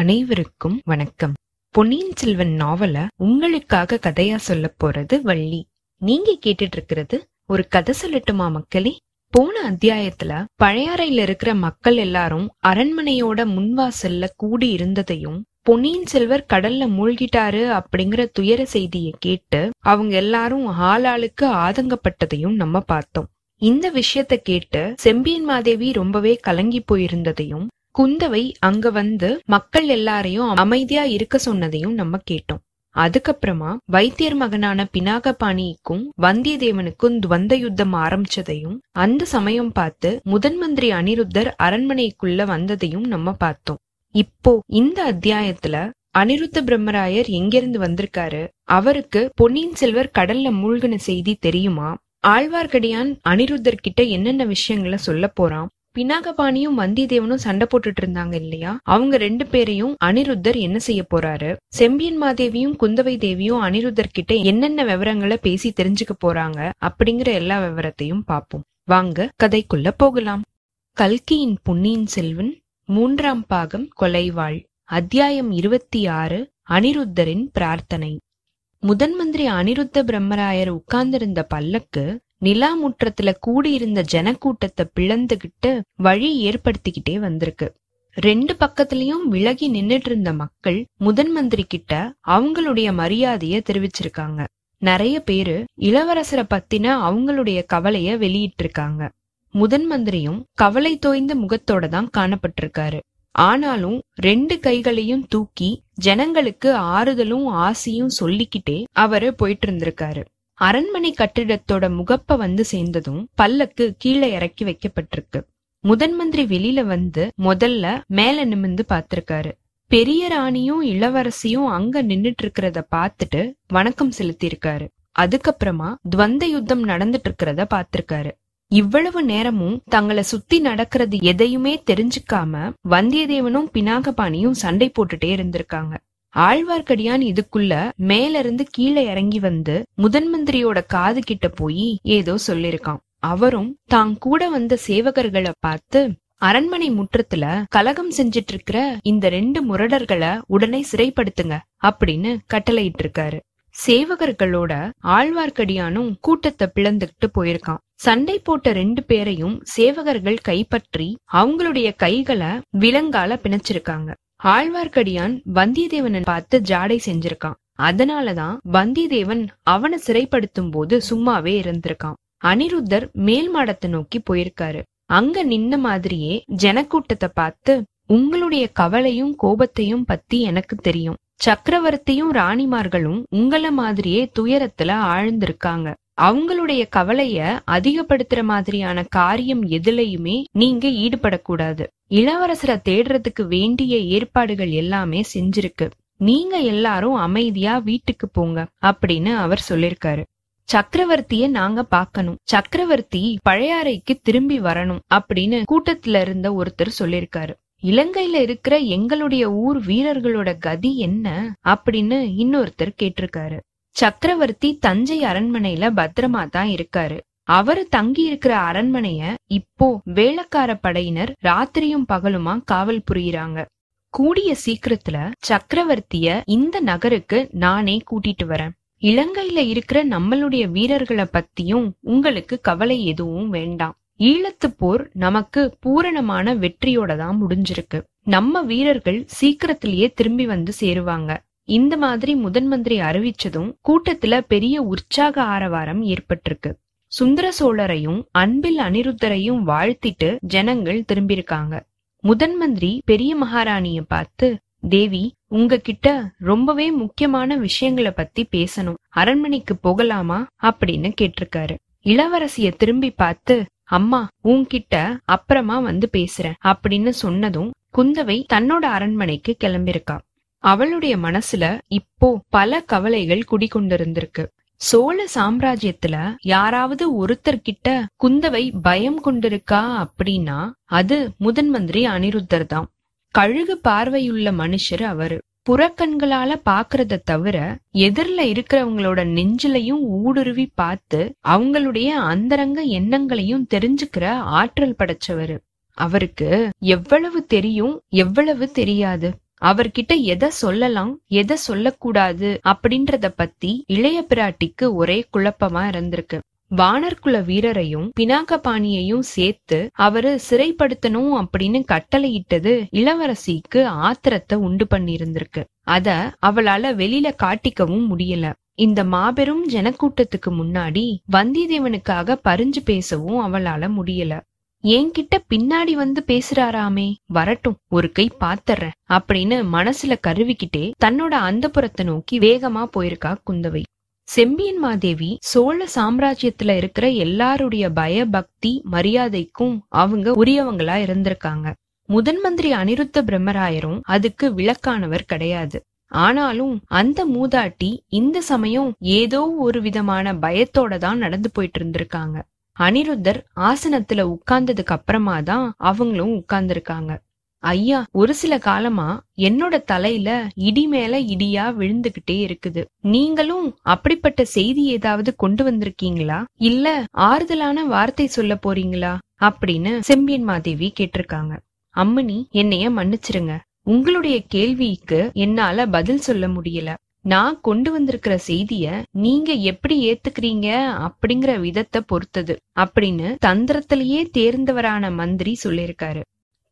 அனைவருக்கும் வணக்கம். பொன்னியின் செல்வன் நாவல உங்களுக்காக கதையா சொல்ல போறது வள்ளி. நீங்க கேட்டுட்டு இருக்கிறது ஒரு கதை சொல்லட்டுமா மக்களே? போன அத்தியாயத்துல பழையாறையில இருக்கிற மக்கள் எல்லாரும் அரண்மனையோட முன்வாசல்ல கூடி இருந்ததையும் பொன்னியின் செல்வர் கடல்ல மூழ்கிட்டாரு அப்படிங்கிற துயர செய்தியை கேட்டு அவங்க எல்லாரும் ஆளாளுக்கு ஆதங்கப்பட்டதையும் நம்ம பார்த்தோம். இந்த விஷயத்த கேட்டு செம்பியன் மாதேவி ரொம்பவே கலங்கி போயிருந்ததையும் குந்தவை அங்க வந்து மக்கள் எல்லாரையும் அமைதியா இருக்க சொன்னதையும் நம்ம கேட்டோம். அதுக்கப்புறமா வைத்தியர் மகனான பினாகபாணிக்கும் வந்தியத்தேவனுக்கும் துவந்த யுத்தம் ஆரம்பிச்சதையும் அந்த சமயம் பார்த்து முதன் மந்திரி அனிருத்தர் அரண்மனைக்குள்ள வந்ததையும் நம்ம பார்த்தோம். இப்போ இந்த அத்தியாயத்துல அனிருத்த பிரம்மராயர் எங்கிருந்து வந்திருக்காரு? அவருக்கு பொன்னியின் செல்வர் கடல்ல மூழ்கின செய்தி தெரியுமா? ஆழ்வார்க்கடியான் அனிருத்தர் கிட்ட என்னென்ன விஷயங்களை சொல்ல போறான்? பினாகபாணியும் வந்தியத்தேவனும் சண்டை போட்டுட்டு இருந்தாங்க இல்லையா? அவங்க ரெண்டு பேரையும் அனிருத்தர் என்ன செய்ய போறாரு? செம்பியன் மாதேவியும் குந்தவை தேவியும் அனிருத்தர் கிட்ட என்னென்ன விவரங்களை பேசி தெரிஞ்சுக்க போறாங்க அப்படிங்கிற எல்லா விவரத்தையும் பார்ப்போம். வாங்க கதைக்குள்ள போகலாம். கல்கியின் பொன்னியின் செல்வன் மூன்றாம் பாகம் கொலைவாள். அத்தியாயம் இருபத்தி ஆறு அனிருத்தரின் பிரார்த்தனை. முதன் மந்திரி அனிருத்த பிரம்மராயர் உட்கார்ந்திருந்த பல்லக்கு நிலா முற்றத்துல கூடியிருந்த ஜனக்கூட்டத்தை பிளந்துகிட்டு வழி ஏற்படுத்திக்கிட்டே வந்திருக்கு. ரெண்டு பக்கத்துலயும் விலகி நின்னுட்டு இருந்த மக்கள் முதன் மந்திரி கிட்ட அவங்களுடைய மரியாதைய தெரிவிச்சிருக்காங்க. நிறைய பேரு இளவரசரை பத்தின அவங்களுடைய கவலைய வெளியிட்டு இருக்காங்க முதன் மந்திரியும் கவலை தோய்ந்த முகத்தோட தான் காணப்பட்டிருக்காரு. ஆனாலும் ரெண்டு கைகளையும் தூக்கி ஜனங்களுக்கு ஆறுதலும் ஆசையும் சொல்லிக்கிட்டே அவரு போயிட்டு இருந்திருக்காரு அரண்மனை கட்டிடத்தோட முகப்ப வந்து சேர்ந்ததும் பல்லக்கு கீழே இறக்கி வைக்கப்பட்டிருக்கு. முதன் மந்திரி வெளியில வந்து முதல்ல மேல நிமிந்து பாத்திருக்காரு பெரிய ராணியும் இளவரசியும் அங்க நின்னுட்டு இருக்கிறத பாத்துட்டு வணக்கம் செலுத்தியிருக்காரு. அதுக்கப்புறமா துவந்த யுத்தம் நடந்துட்டு இருக்கிறத பாத்திருக்காரு இவ்வளவு நேரமும் தங்களை சுத்தி நடக்கிறது எதையுமே தெரிஞ்சுக்காம வந்தியத்தேவனும் பினாகபாணியும் சண்டை போட்டுட்டே இருந்திருக்காங்க. ஆழ்வார்க்கடியான் இதுக்குள்ள மேல இருந்து கீழே இறங்கி வந்து முதன் மந்திரியோட காது கிட்ட போய் ஏதோ சொல்லிருக்கான். அவரும் தான் கூட வந்த சேவகர்களை பார்த்து அரண்மனை முற்றத்துல கலகம் செஞ்சிட்டு இருக்கிற இந்த ரெண்டு முரடர்களை உடனே சிறைப்படுத்துங்க அப்படின்னு கட்டளையிட்டு இருக்காரு சேவகர்களோட ஆழ்வார்க்கடியானும் கூட்டத்தை பிளந்துகிட்டு போயிருக்கான். சண்டை போட்ட ரெண்டு பேரையும் சேவகர்கள் கைப்பற்றி அவங்களுடைய கைகளை விலங்கால பிணைச்சிருக்காங்க. ஆழ்வார்க்கடியான் வந்தியத்தேவனை பார்த்து ஜாடை செஞ்சிருக்கான். அதனாலதான் வந்தியத்தேவன் அவனை சிறைப்படுத்தும் போது சும்மாவே இருந்திருக்கான். அனிருத்தர் மேல் மாடத்தை நோக்கி போயிருக்காரு. அங்க நின்ன மாதிரியே ஜனக்கூட்டத்தை பார்த்து உங்களுடைய கவலையும் கோபத்தையும் பத்தி எனக்கு தெரியும். சக்கரவர்த்தியும் ராணிமார்களும் உங்கள மாதிரியே துயரத்துல ஆழ்ந்திருக்காங்க. அவங்களுடைய கவலைய அதிகப்படுத்துற மாதிரியான காரியம் எதுலயுமே நீங்க ஈடுபடக்கூடாது. இளவரசரை தேடுறதுக்கு வேண்டிய ஏற்பாடுகள் எல்லாமே செஞ்சிருக்கு. நீங்க எல்லாரும் அமைதியா வீட்டுக்கு போங்க அப்படின்னு அவர் சொல்லிருக்காரு. சக்கரவர்த்திய நாங்க பாக்கணும். சக்கரவர்த்தி பழையாறைக்கு திரும்பி வரணும் அப்படின்னு கூட்டத்துல இருந்த ஒருத்தர் சொல்லிருக்காரு. இலங்கையில இருக்கிற எங்களுடைய ஊர் வீரர்களோட கதி என்ன அப்படின்னு இன்னொருத்தர் கேட்டிருக்காரு. சக்கரவர்த்தி தஞ்சை அரண்மனையில பத்திரமா தான் இருக்காரு. அவரு தங்கி இருக்கிற அரண்மனைய இப்போ வேளக்கார படையினர் ராத்திரியும் பகலுமா காவல் புரியுறாங்க. கூடிய சீக்கிரத்துல சக்கரவர்த்திய இந்த நகருக்கு நானே கூட்டிட்டு வரேன். இலங்கையில இருக்கிற நம்மளுடைய வீரர்களை பத்தியும் உங்களுக்கு கவலை எதுவும் வேண்டாம். ஈழத்து போர் நமக்கு பூரணமான வெற்றியோட தான் முடிஞ்சிருக்கு. நம்ம வீரர்கள் சீக்கிரத்திலேயே திரும்பி வந்து சேருவாங்க. இந்த மாதிரி முதன் மந்திரி அறிவிச்சதும் கூட்டத்துல பெரிய உற்சாக ஆரவாரம் ஏற்பட்டிருக்கு. சுந்தர சோழரையும் அன்பில் அனிருத்தரையும் வாழ்த்திட்டு ஜனங்கள் திரும்பியிருக்காங்க. முதன் மந்திரி பெரிய மகாராணிய பார்த்து தேவி உங்ககிட்ட ரொம்பவே முக்கியமான விஷயங்களை பத்தி பேசணும். அரண்மனைக்கு போகலாமா? அப்படின்னு கேட்டிருக்காரு. இளவரசிய திரும்பி பார்த்து அம்மா உன்கிட்ட அப்புறமா வந்து பேசுறேன். அப்படின்னு சொன்னதும் குந்தவை தன்னோட அரண்மனைக்கு கிளம்பிருக்கா அவளுடைய மனசுல இப்போ பல கவலைகள் குடிகொண்டிருந்திருக்கு. சோழ சாம்ராஜ்யத்துல யாராவது ஒருத்தர் கிட்ட குந்தவை பயம் கொண்டிருக்கா அப்படின்னா அது முதன் மந்திரி அனிருத்தர் தான். கழுகு பார்வையுள்ள மனுஷர் அவரு. புறக்கண்களால பாக்குறத தவிர எதிர்ல இருக்கிறவங்களோட நெஞ்சிலையும் ஊடுருவி பார்த்து அவங்களுடைய அந்தரங்க எண்ணங்களையும் தெரிஞ்சுக்கிற ஆற்றல் படைச்சவரு. அவருக்கு எவ்வளவு தெரியும் எவ்வளவு தெரியாது. அவர்கிட்ட எதை சொல்லலாம் எதை சொல்லக்கூடாது அப்படின்றத பத்தி இளைய பிராட்டிக்கு ஒரே குழப்பமா இருந்திருக்கு. வானர்குல வீரரையும் பினாகபாணியையும் சேர்த்து அவரு சிறைப்படுத்தணும் அப்படின்னு கட்டளையிட்டது இளவரசிக்கு ஆத்திரத்தை உண்டு பண்ணியிருந்திருக்கு. அத அவளால வெளியில காட்டிக்கவும் முடியல. இந்த மாபெரும் ஜனக்கூட்டத்துக்கு முன்னாடி வந்தியத்தேவனுக்காக பறிஞ்சு பேசவும் அவளால முடியல. என்கிட்ட பின்னாடி வந்து பேசுறாராமே வரட்டும் ஒரு கை பாத்தர்றேன் அப்படின்னு மனசுல கருவிக்கிட்டே தன்னோட அந்தப்புறத்தை நோக்கி வேகமா போயிருக்கா குந்தவை. செம்பியன் மாதேவி சோழ சாம்ராஜ்யத்துல இருக்கிற எல்லாருடைய பய பக்தி மரியாதைக்கும் அவங்க உரியவங்களா இருந்திருக்காங்க. முதன் மந்திரி அனிருத்த பிரம்மராயரும் அதுக்கு விளக்கானவர் கிடையாது. ஆனாலும் அந்த மூதாட்டி இந்த சமயம் ஏதோ ஒரு விதமான பயத்தோட தான் நடந்து போயிட்டு இருந்திருக்காங்க. அனிருத்தர் ஆசனத்துல உட்கார்ந்ததுக்கு அப்புறமா தான் அவங்களும் உட்கார்ந்திருக்காங்க. ஐயா ஒரு சில காலமா என்னோட தலையில இடி மேல இடியா விழுந்துகிட்டே இருக்குது. நீங்களும் அப்படிப்பட்ட செய்தி ஏதாவது கொண்டு வந்திருக்கீங்களா? இல்ல ஆறுதலான வார்த்தை சொல்ல போறீங்களா? அப்படின்னு செம்பியன் மாதேவி கேட்டிருக்காங்க. அம்மனி என்னைய மன்னிச்சிருங்க. உங்களுடைய கேள்விக்கு என்னால பதில் சொல்ல முடியல. நான் கொண்டு வந்திருக்கிற செய்திய நீங்க எப்படி ஏத்துக்கிறீங்க அப்படிங்கிற விதத்தை பொறுத்தது அப்படின்னு தந்திரத்திலேயே தேர்ந்தவரான மந்திரி சொல்லியிருக்காரு.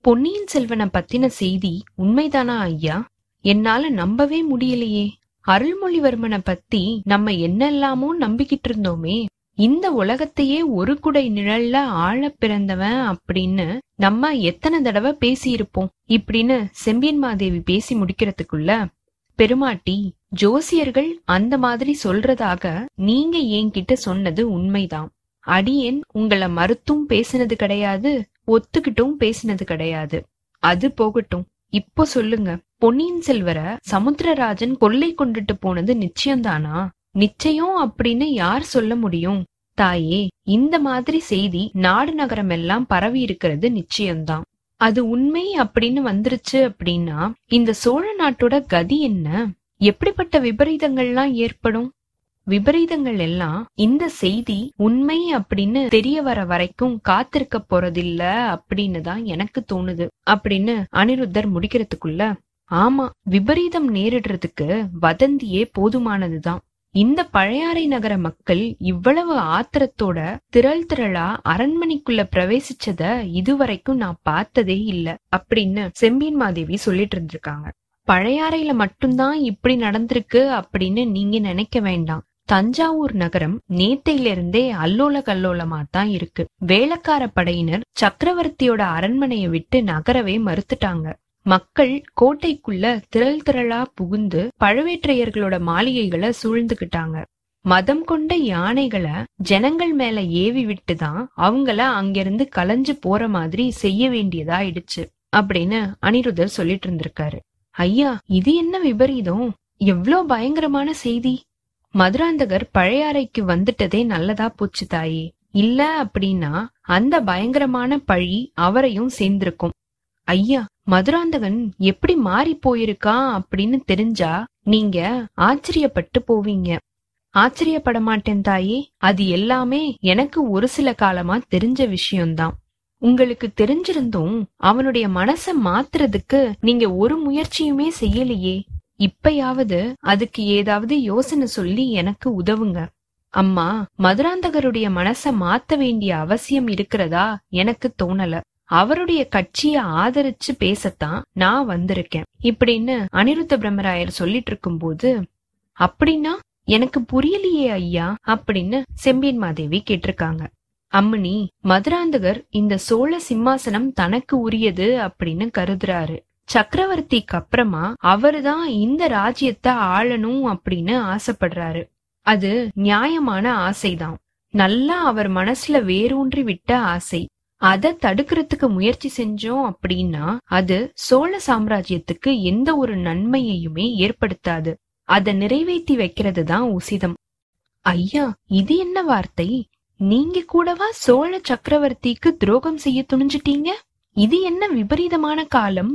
பொன்னியின் செல்வனை பத்தின செய்தி உண்மைதானா ஐயா? என்னால நம்பவே முடியலையே. அருள்மொழிவர்மனை பத்தி நம்ம என்னெல்லாமோ நம்பிக்கிட்டு இருந்தோமே. இந்த உலகத்தையே ஒரு குடை நிழல்ல ஆழ பிறந்தவன் அப்படின்னு நம்ம எத்தனை தடவை பேசியிருப்போம். இப்படின்னு செம்பியன் மாதேவி பேசி முடிக்கிறதுக்குள்ள பெருமாட்டி ஜோசியர்கள் அந்த மாதிரி சொல்றதாக நீங்க என்கிட்ட சொன்னது உண்மைதான் அடியேன் உங்களை மறுத்தும் பேசினது கிடையாது ஒத்துக்கிட்டும் பேசினது கிடையாது. அது போகட்டும். இப்போ சொல்லுங்க. பொன்னியின் செல்வர சமுத்திரராஜன் கொள்ளை கொண்டுட்டு போனது நிச்சயம்தானா? நிச்சயம் அப்படின்னு யார் சொல்ல முடியும்? தாயே இந்த மாதிரி செய்தி நாடு நகரம் எல்லாம் பரவி இருக்கிறது நிச்சயம்தான். அது உண்மை அப்படின்னு வந்துருச்சு அப்படின்னா இந்த சோழ நாட்டோட கதி என்ன? எப்படிப்பட்ட விபரீதங்கள்லாம் ஏற்படும்? விபரீதங்கள் எல்லாம் இந்த செய்தி உண்மை அப்படின்னு தெரிய வர வரைக்கும் காத்திருக்க போறதில்ல அப்படின்னு தான் எனக்கு தோணுது அப்படின்னு அனிருத்தர் முடிக்கிறதுக்குள்ள. ஆமா விபரீதம் நேரிடுறதுக்கு வதந்தியே போதுமானதுதான். இந்த பழையாறை நகர மக்கள் இவ்வளவு ஆத்திரத்தோட திரள் திரளா அரண்மனைக்குள்ள பிரவேசிச்சத இதுவரைக்கும் நான் பார்த்ததே இல்ல அப்படின்னு செம்பியன் மாதேவி சொல்லிட்டு இருந்திருக்காங்க. பழையாறையில மட்டும்தான் இப்படி நடந்திருக்கு அப்படின்னு நீங்க நினைக்க வேண்டாம். தஞ்சாவூர் நகரம் நேத்தையிலிருந்தே அல்லோல கல்லோலமா தான் இருக்கு. வேளக்கார படையினர் சக்கரவர்த்தியோட அரண்மனையை விட்டு நகரவே மறுத்துட்டாங்க. மக்கள் கோட்டைக்குள்ள திரள் திரளா புகுந்து பழுவேற்றையர்களோட மாளிகைகளை சூழ்ந்துகிட்டாங்க. மதம் கொண்ட யானைகளை ஜனங்கள் மேல ஏவி விட்டுதான் அவங்கள அங்கிருந்து கலைஞ்சு போற மாதிரி செய்ய வேண்டியதாயிடுச்சு அப்படின்னு அனிருதர் சொல்லிட்டு இருந்திருக்காரு. ஐயா இது என்ன விபரீதம்? எவ்ளோ பயங்கரமான செய்தி? மதுராந்தகர் பழையாறைக்கு வந்துட்டதே நல்லதா போச்சு தாயே. இல்ல அப்படின்னா அந்த பயங்கரமான பழி அவரையும் சேர்ந்திருக்கும். ஐயா மதுராந்தகன் எப்படி மாறி போயிருக்கான் அப்படின்னு தெரிஞ்சா நீங்க ஆச்சரியப்பட்டு போவீங்க. ஆச்சரியப்பட மாட்டேன் தாயே அது எல்லாமே எனக்கு ஒரு சில காலமா தெரிஞ்ச விஷயம்தான். உங்களுக்கு தெரிஞ்சிருந்தும் அவனுடைய மனச மாத்துறதுக்கு நீங்க ஒரு முயற்சியுமே செய்யலையே. இப்பயாவது அதுக்கு ஏதாவது யோசனை சொல்லி எனக்கு உதவுங்க. அம்மா மதுராந்தகருடைய மனச மாத்த வேண்டிய அவசியம் இருக்கிறதா எனக்கு தோணல. அவருடைய கட்சிய ஆதரிச்சு பேசத்தான் நான் வந்திருக்கேன். இப்படின்னு அனிருத்த பிரம்மராயர் சொல்லிட்டு இருக்கும் போது அப்படின்னா எனக்கு புரியலையே ஐயா அப்படின்னு செம்பியன் மாதேவி கேட்டிருக்காங்க. அம்மணி மதுராந்தகர் இந்த சோழ சிம்மாசனம் தனக்கு உரியது அப்படின்னு கருதுறாரு. சக்கரவர்த்திக்கு அப்புறமா அவருதான் இந்த ராஜ்யத்தை ஆளணும் அப்படின்னு ஆசைப்படுறாரு. அது நியாயமான ஆசைதான். நல்லா அவர் மனசுல வேரூன்றி விட்ட ஆசை. அதை தடுக்கிறதுக்கு முயற்சி செஞ்சோம் அப்படின்னா அது சோழ சாம்ராஜ்யத்துக்கு எந்த ஒரு நன்மையையுமே ஏற்படுத்தாது. அத நிறைவேற்றி வைக்கிறது தான் உசிதம். ஐயா இது என்ன வார்த்தை? நீங்க கூடவா சோழ சக்கரவர்த்திக்கு துரோகம் செய்ய துணிஞ்சிட்டீங்க? இது என்ன விபரீதமான காலம்?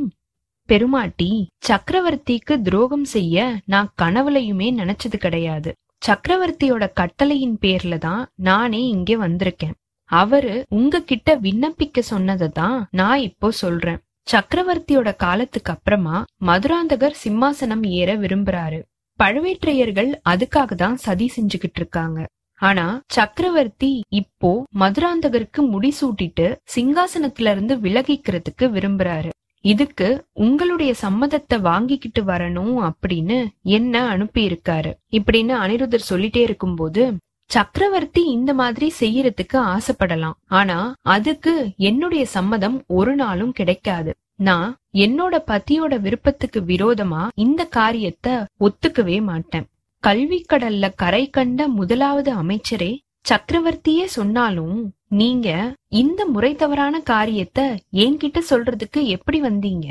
பெருமாட்டி சக்கரவர்த்திக்கு துரோகம் செய்ய நான் கனவுலையுமே நினைச்சது கிடையாது. சக்கரவர்த்தியோட கட்டளையின் பேர்ல தான் நானே இங்கே வந்திருக்கேன். அவரு உங்ககிட்ட விண்ணப்பிக்க சொன்னதை தான் நான் இப்போ சொல்றேன். சக்கரவர்த்தியோட காலத்துக்கு அப்புறமா மதுராந்தகர் சிம்மாசனம் ஏற விரும்புறாரு. பழுவேற்றையர்கள் அதுக்காக தான் சதி செஞ்சுகிட்டு இருக்காங்க. ஆனா சக்கரவர்த்தி இப்போ மதுராந்தகருக்கு முடிசூட்டிட்டு சிங்காசனத்துல இருந்து விலகிக்கிறதுக்கு விரும்புறாரு. இதுக்கு உங்களுடைய சம்மதத்தை வாங்கிக்கிட்டு வரணும் அப்படின்னு என்ன அனுப்பி இருக்காரு இப்படின்னு அனிருதர் சொல்லிட்டே இருக்கும்போது சக்கரவர்த்தி இந்த மாதிரி செய்யறதுக்கு ஆசைப்படலாம். ஆனா அதுக்கு என்னுடைய சம்மதம் ஒரு நாளும் கிடைக்காது. நான் என்னோட பத்தியோட விருப்பத்துக்கு விரோதமா இந்த காரியத்தை ஒத்துக்கவே மாட்டேன். கல்வி கடல்ல கரை கண்ட முதலாவது அமைச்சரே சக்கரவர்த்தியே சொன்னாலும் நீங்க இந்த முறை தவறான காரியத்தை என்கிட்ட சொல்றதுக்கு எப்படி வந்தீங்க?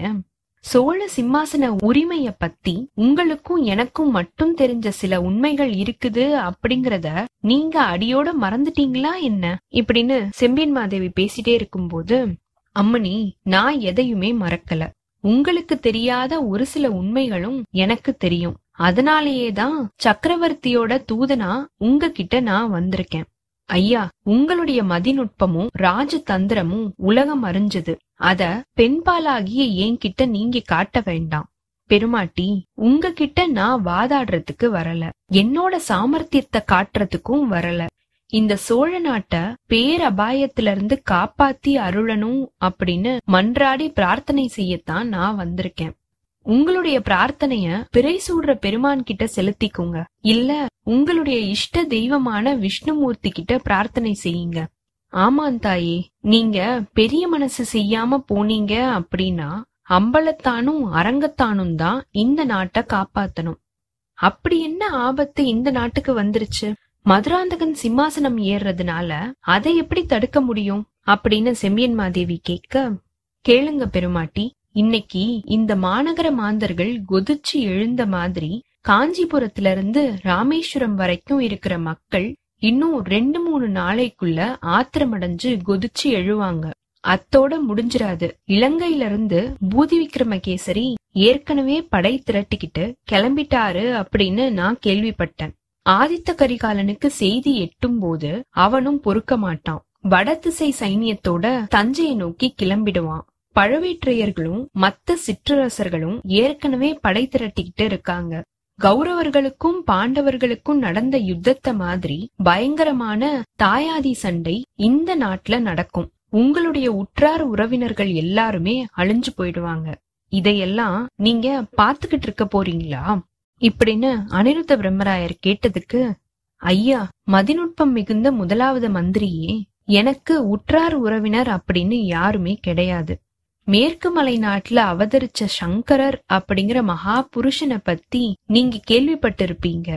சோழ சிம்மாசன உரிமைய பத்தி உங்களுக்கும் எனக்கும் மட்டும் தெரிஞ்ச சில உண்மைகள் இருக்குது அப்படிங்கறத நீங்க அடியோட மறந்துட்டீங்களா என்ன? இப்படின்னு செம்பியன் மாதேவி பேசிட்டே இருக்கும்போது அம்மணி நான் எதையுமே மறக்கல. உங்களுக்கு தெரியாத ஒரு சில உண்மைகளும் எனக்கு தெரியும். அதனாலேயே தான் சக்கரவர்த்தியோட தூதனா உங்ககிட்ட நான் வந்திருக்கேன். ஐயா உங்களுடைய மதிநுட்பமும் ராஜதந்திரமும் உலகம் அறிஞ்சது. அத பெண்பாலாகிய என்கிட்ட நீங்க காட்ட வேண்டாம். பெருமாட்டி உங்ககிட்ட நான் வாதாடுறதுக்கு வரல. என்னோட சாமர்த்தியத்தை காட்டுறதுக்கும் வரல. இந்த சோழ நாட்ட பேரபாயத்துல இருந்து காப்பாத்தி அருளணும் அப்படின்னு மன்றாடி பிரார்த்தனை செய்யத்தான் நான் வந்திருக்கேன். உங்களுடைய பிரார்த்தனைய பிறை சூடுற பெருமான் கிட்ட செலுத்திக்குங்க. இல்ல உங்களுடைய இஷ்ட தெய்வமான விஷ்ணுமூர்த்தி கிட்ட பிரார்த்தனை செய்யுங்க. ஆமாம் தாயே நீங்க பெரிய மனசு செய்யாம போனீங்க அப்படின்னா அம்பலத்தானும் அரங்கத்தானும் தான் இந்த நாட்டை காப்பாத்தணும். அப்படி என்ன ஆபத்து இந்த நாட்டுக்கு வந்துருச்சு? மதுராந்தகன் சிம்மாசனம் ஏறுறதுனால அதை எப்படி தடுக்க முடியும் அப்படின்னு செம்பியன் மாதேவி கேட்க கேளுங்க பெருமாட்டி இன்னைக்கு இந்த மாநகர மாந்தர்கள் கொதிச்சு எழுந்த மாதிரி காஞ்சிபுரத்துல இருந்து ராமேஸ்வரம் வரைக்கும் இருக்கிற மக்கள் இன்னும் ரெண்டு மூணு நாளைக்குள்ள ஆத்திரமடைஞ்சு கொதிச்சு எழுவாங்க. அத்தோட முடிஞ்சிராது. இலங்கையில இருந்து பூதி விக்ரமகேசரி ஏற்கனவே படை திரட்டிக்கிட்டு கிளம்பிட்டாரு அப்படின்னு நான் கேள்விப்பட்டேன். ஆதித்த கரிகாலனுக்கு செய்தி எட்டும் போது அவனும் பொறுக்க மாட்டான். வடதிசை சைனியத்தோட தஞ்சையை நோக்கி கிளம்பிடுவான். பழவேற்றையர்களும் மத்த சிற்றரசர்களும் ஏற்கனவே படை திரட்டிக்கிட்டு இருக்காங்க. கௌரவர்களுக்கும் பாண்டவர்களுக்கும் நடந்த யுத்தத்தை மாதிரி பயங்கரமான தாயாதி சண்டை இந்த நாட்டுல நடக்கும். உங்களுடைய உற்றார் உறவினர்கள் எல்லாருமே அழிஞ்சு போயிடுவாங்க. இதையெல்லாம் நீங்க பாத்துக்கிட்டு இருக்க போறீங்களா? இப்படின்னு அனிருத்த பிரம்மராயர் கேட்டதுக்கு ஐயா மதிநுட்பம் மிகுந்த முதலாவது மந்திரியே எனக்கு உற்றார் உறவினர் அப்படின்னு யாருமே கிடையாது. மேற்கு மலை நாட்டுல அவதரிச்ச சங்கரர் அப்படிங்கிற மகா புருஷனை பத்தி நீங்க கேள்விப்பட்டிருப்பீங்க.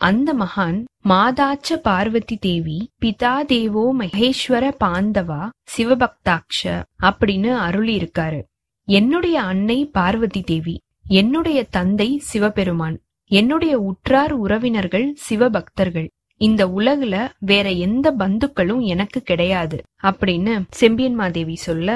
அந்த மகான் மாதாச்ச பார்வதி தேவி பிதா தேவோ மகேஸ்வர பாந்தவா சிவபக்தாக்ஷ அப்படின்னு அருளி இருக்காரு என்னுடைய அன்னை பார்வதி தேவி என்னுடைய தந்தை சிவபெருமான் என்னுடைய உற்றார் உறவினர்கள் சிவபக்தர்கள். இந்த உலகுல வேற எந்த பந்துக்களும் எனக்கு கிடையாது அப்படின்னு செம்பியன் மாதேவி சொல்ல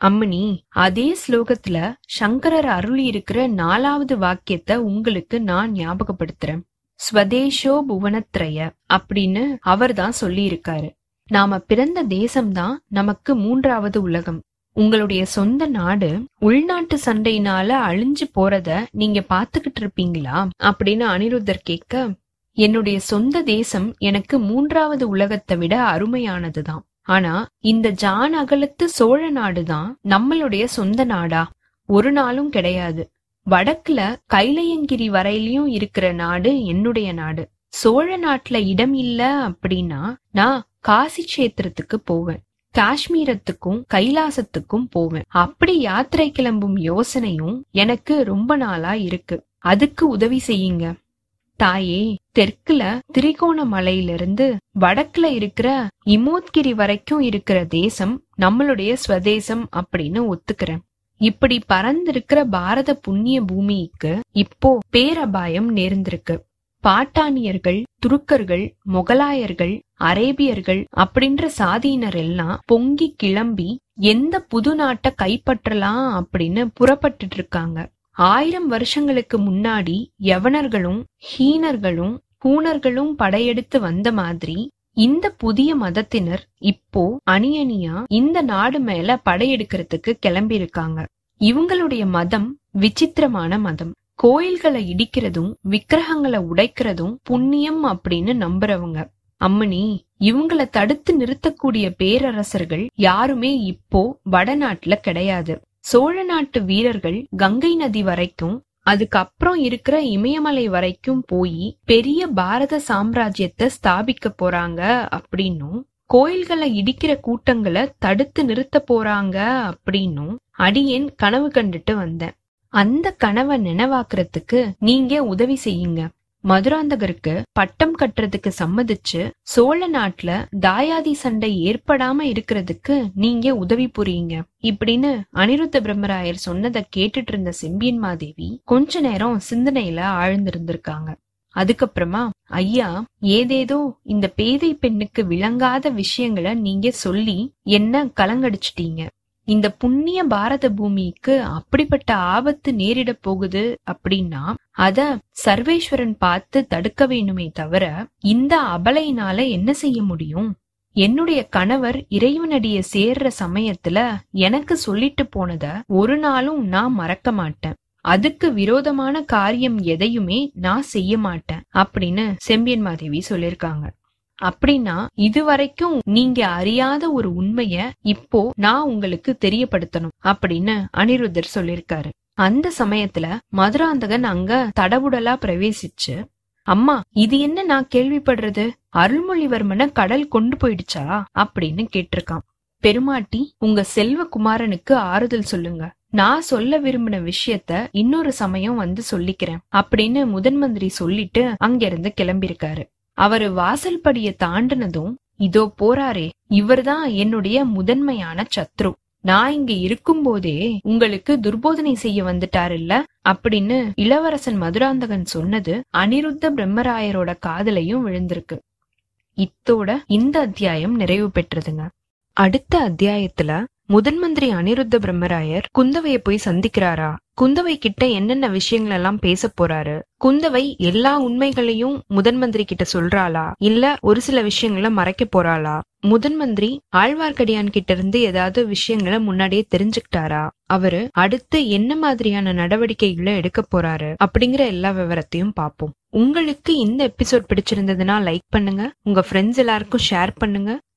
அம்மணி அதே ஸ்லோகத்துல சங்கரர் அருளி இருக்கிற நாலாவது வாக்கியத்தை உங்களுக்கு நான் ஞாபகப்படுத்துறேன். ஸ்வதேஷோ புவனத்ரய அப்படின்னு அவர் தான் சொல்லி இருக்காரு நாம பிறந்த தேசம்தான் நமக்கு மூன்றாவது உலகம். உங்களுடைய சொந்த நாடு உள்நாட்டு சண்டையினால அழிஞ்சு போறத நீங்க பாத்துக்கிட்டு இருப்பீங்களா? அப்படின்னு அனிருத்தர் கேட்க என்னுடைய சொந்த தேசம் எனக்கு மூன்றாவது உலகத்தை விட அருமையானதுதான். ஆனா இந்த ஜான் அகலத்து சோழ நாடுதான் நம்மளுடைய சொந்த நாடா? ஒரு நாளும் கிடையாது. வடக்குல கைலையங்கிரி வரையிலயும் இருக்கிற நாடு என்னுடைய நாடு. சோழ நாட்டுல இடம் இல்ல அப்படின்னா நான் காசி கஷேத்திரத்துக்கு போவேன். காஷ்மீரத்துக்கும் கைலாசத்துக்கும் போவேன். அப்படி யாத்திரை கிளம்பும் யோசனையும் எனக்கு ரொம்ப நாளா இருக்கு. அதுக்கு உதவி செய்யுங்க. தாயே தெற்குல திரிகோணமலையிலிருந்து வடக்குல இருக்கிற இமோத்கிரி வரைக்கும் இருக்கிற தேசம் நம்மளுடைய ஸ்வதேசம் அப்படின்னு ஒத்துக்கிறேன். இப்படி பறந்திருக்கிற பாரத புண்ணிய பூமிக்கு இப்போ பேரபாயம் நேர்ந்திருக்கு. பாட்டானியர்கள் துருக்கர்கள் மொகலாயர்கள் அரேபியர்கள் அப்படின்ற சாதியினர் எல்லாம் பொங்கி கிளம்பி எந்த புது நாட்டை கைப்பற்றலாம் அப்படின்னு புறப்பட்டுட்டு இருக்காங்க. ஆயிரம் வருஷங்களுக்கு முன்னாடி யவனர்களும் ஹீனர்களும் ஹூனர்களும் படையெடுத்து வந்த மாதிரி இந்த புதிய மதத்தினர் இப்போ அணியணியா இந்த நாடு மேல படையெடுக்கிறதுக்கு கிளம்பி இருக்காங்க இவங்களுடைய மதம் விசித்திரமான மதம். கோயில்களை இடிக்கிறதும் விக்கிரகங்களை உடைக்கிறதும் புண்ணியம் அப்படின்னு நம்புறவங்க. அம்மணி இவங்கள தடுத்து நிறுத்தக்கூடிய பேரரசர்கள் யாருமே இப்போ வடநாட்டுல கிடையாது. சோழ நாட்டு வீரர்கள் கங்கை நதி வரைக்கும் அதுக்கப்புறம் இருக்கிற இமயமலை வரைக்கும் போய் பெரிய பாரத சாம்ராஜ்யத்தை ஸ்தாபிக்க போறாங்க அப்படின்னும் கோயில்களை இடிக்கிற கூட்டங்களை தடுத்து நிறுத்த போறாங்க அப்படின்னும் அடியேன் கனவு கண்டுட்டு வந்தேன். அந்த கனவை நினைவாக்குறதுக்கு நீங்க உதவி செய்யுங்க. மதுராந்தகருக்கு பட்டம் கட்டுறதுக்கு சம்மதிச்சு சோழ நாட்டுல தாயாதி சண்டை ஏற்படாம இருக்கிறதுக்கு நீங்க உதவி புரியுங்க. இப்படின்னு அனிருத்த பிரம்மராயர் சொன்னதை கேட்டுட்டு இருந்த செம்பியன் மாதேவி கொஞ்ச நேரம் சிந்தனையில ஆழ்ந்திருந்திருக்காங்க. அதுக்கப்புறமா ஐயா ஏதேதோ இந்த பேதை பெண்ணுக்கு விளங்காத விஷயங்களை நீங்க சொல்லி என்ன கலங்கடிச்சிட்டீங்க? இந்த புண்ணிய பாரத பூமிக்கு அப்படிப்பட்ட ஆபத்து நேரிட போகுது அப்படின்னா அத சர்வேஸ்வரன் பார்த்து தடுக்க வேணுமே தவிர இந்த அபலையினால என்ன செய்ய முடியும்? என்னுடைய கணவர் இறைவனடிய சேர்ற சமயத்துல எனக்கு சொல்லிட்டு போனத ஒரு நாளும் நான் மறக்க மாட்டேன். அதுக்கு விரோதமான காரியம் எதையுமே நான் செய்ய மாட்டேன் அப்படின்னு செம்பியன் மாதேவி சொல்லிருக்காங்க அப்படின்னா இதுவரைக்கும் நீங்க அறியாத ஒரு உண்மைய இப்போ நான் உங்களுக்கு தெரியப்படுத்தணும் அப்படின்னு அனிருத்தர் சொல்லிருக்காரு. அந்த சமயத்துல மதுராந்தகன் அங்க தடபுடலா பிரவேசிச்சு. அம்மா இது என்ன நான் கேள்விப்படுறது? அருள்மொழிவர்மனை கடல் கொண்டு போயிடுச்சா? அப்படின்னு கேட்டிருக்கான். பெருமாட்டி உங்க செல்வ குமாரனுக்கு ஆறுதல் சொல்லுங்க. நான் சொல்ல விரும்பின விஷயத்த இன்னொரு சமயம் வந்து சொல்லிக்கிறேன் அப்படின்னு முதன் மந்திரி சொல்லிட்டு அங்கிருந்து கிளம்பியிருக்காரு. அவரு வாசல் படிய தாண்டினதும் இதோ போறாரே இவர்தான் என்னுடைய முதன்மையான சத்ரு. நான் இங்க இருக்கும் போதே உங்களுக்கு துர்போதனை செய்ய வந்துட்டாரு இல்ல அப்படின்னு இளவரசன் மதுராந்தகன் சொன்னது அனிருத்த பிரம்மராயரோட காதலையும் விழுந்திருக்கு. இத்தோட இந்த அத்தியாயம் நிறைவு பெற்றதுங்க. அடுத்த அத்தியாயத்துல முதன் மந்திரி அனிருத்த பிரம்மராயர் குந்தவைய போய் சந்திக்கிறாரா? குந்தவை கிட்ட என்னென்ன விஷயங்கள் எல்லாம் பேச போறாரு? குந்தவை எல்லா உண்மைகளையும் முதன் மந்திரி கிட்ட சொல்றாளா? இல்ல ஒரு சில விஷயங்களை மறைக்க போறாளா? முதன் மந்திரி ஆழ்வார்க்கடியான் கிட்ட இருந்து ஏதாவது விஷயங்களை முன்னாடியே தெரிஞ்சுக்கிட்டாரா? அவரு அடுத்து என்ன மாதிரியான நடவடிக்கைகளை எடுக்க போறாரு? அப்படிங்கிற எல்லா விவரத்தையும் பார்ப்போம். உங்களுக்கு இந்த எபிசோட் பிடிச்சிருந்ததுன்னா லைக் பண்ணுங்க. உங்க ஃப்ரெண்ட்ஸ் எல்லாருக்கும் ஷேர் பண்ணுங்க.